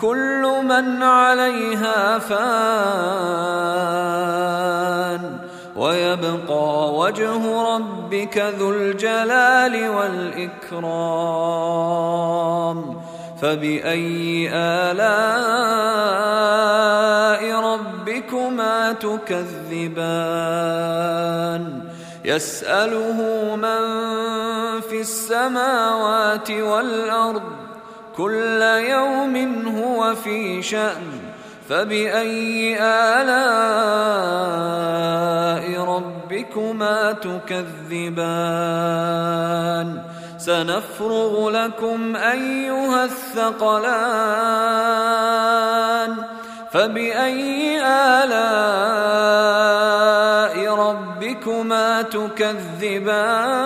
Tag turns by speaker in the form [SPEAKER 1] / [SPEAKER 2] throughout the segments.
[SPEAKER 1] كل من عليها فان ويبقى وجه ربك ذو الجلال والإكرام فبأي آلاء ربكما تكذبان يسأله من في السماوات والأرض كل يوم هو في شأن فبأي آلاء ربكما تكذبان؟ سنفرغ لكم أيها الثقلان فبأي آلاء ربكما تكذبان؟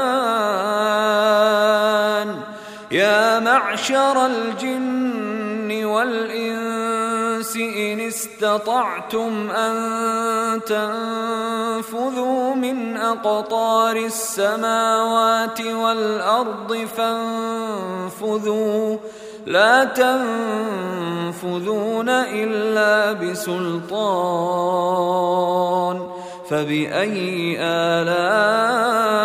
[SPEAKER 1] معشر الجن والإنس إن استطعتم أن تنفذوا من أقطار السماوات والأرض فانفذوا. لا تنفذون إلا بسلطان. فبأي آلاء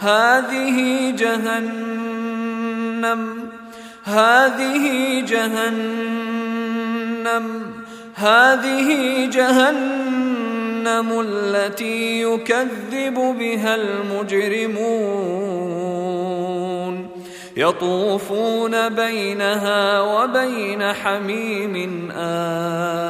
[SPEAKER 1] هذه جهنم هذه جهنم هذه جهنم التي يكذب بها المجرمون. يطوفون بينها وبين حميم آن.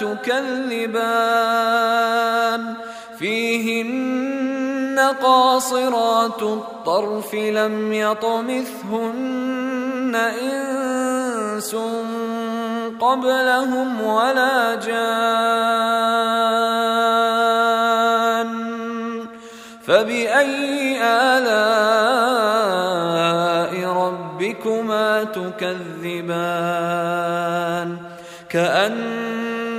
[SPEAKER 1] تكذبان. فيهن قاصرات الطرف لم يطمثهن إنس قبلهم ولا جان. فبأي آلاء ربكما تكذبان؟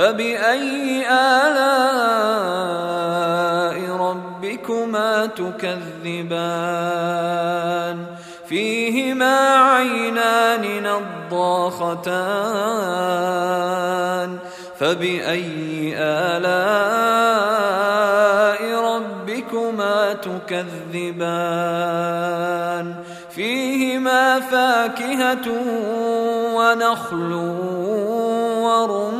[SPEAKER 1] فبأي آلاء ربكما تكذبان؟ فيهما عينان نضاختان. فبأي آلاء ربكما تكذبان؟ فيهما فاكهة ونخل ورمان